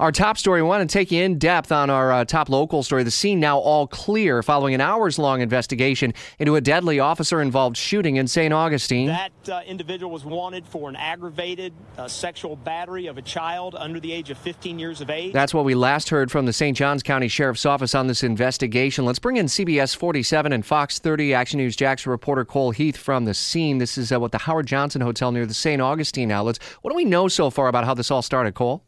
Our top story, we want to take you in depth on our uh, top local story. The scene now all clear following an hours long investigation into a deadly officer involved shooting in St. Augustine. That uh, individual was wanted for an aggravated uh, sexual battery of a child under the age of 15 years of age. That's what we last heard from the St. Johns County Sheriff's Office on this investigation. Let's bring in CBS 47 and Fox 30 Action News Jax reporter Cole Heath from the scene. This is uh, what the Howard Johnson Hotel near the St. Augustine outlets. What do we know so far about how this all started, Cole?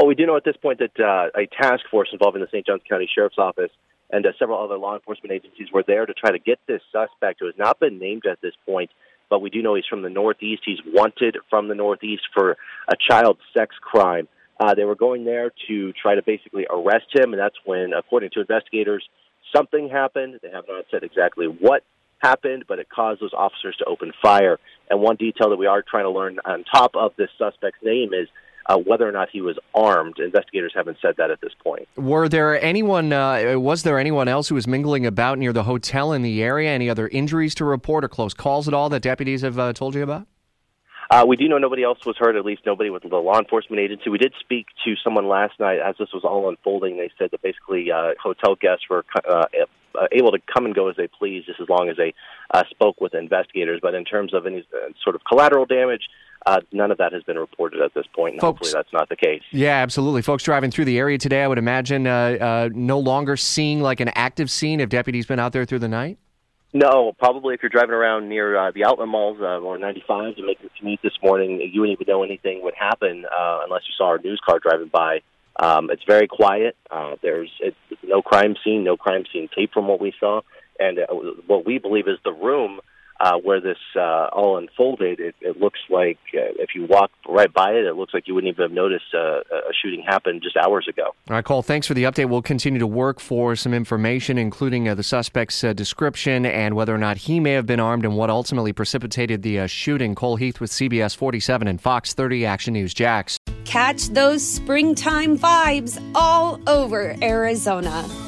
Oh, we do know at this point that uh, a task force involving the St. Johns County Sheriff's Office and uh, several other law enforcement agencies were there to try to get this suspect, who has not been named at this point, but we do know he's from the Northeast. He's wanted from the Northeast for a child sex crime. Uh, they were going there to try to basically arrest him, and that's when, according to investigators, something happened. They have not said exactly what happened, but it caused those officers to open fire. And one detail that we are trying to learn on top of this suspect's name is uh, whether or not he was armed. Investigators haven't said that at this point. Were there anyone? Uh, was there anyone else who was mingling about near the hotel in the area? Any other injuries to report or close calls at all that deputies have uh, told you about? Uh, we do know nobody else was hurt, at least nobody with the law enforcement agency. We did speak to someone last night as this was all unfolding. They said that basically uh, hotel guests were uh, able to come and go as they please, just as long as they uh, spoke with investigators. But in terms of any uh, sort of collateral damage, uh, none of that has been reported at this point, and Folks, hopefully that's not the case. Yeah, absolutely. Folks driving through the area today, I would imagine, uh, uh, no longer seeing like an active scene. Have deputies been out there through the night? No, probably if you're driving around near uh, the outlet malls uh, or 95 to make your commute this morning, you wouldn't even know anything would happen uh, unless you saw our news car driving by. Um, it's very quiet. Uh, there's it's no crime scene, no crime scene tape from what we saw, and uh, what we believe is the room uh, where this uh, all unfolded, it, it looks like uh, if you walk right by it, it looks like you wouldn't even have noticed uh, a shooting happened just hours ago. All right, Cole, thanks for the update. We'll continue to work for some information, including uh, the suspect's uh, description and whether or not he may have been armed and what ultimately precipitated the uh, shooting. Cole Heath with CBS 47 and Fox 30 Action News Jax. Catch those springtime vibes all over Arizona.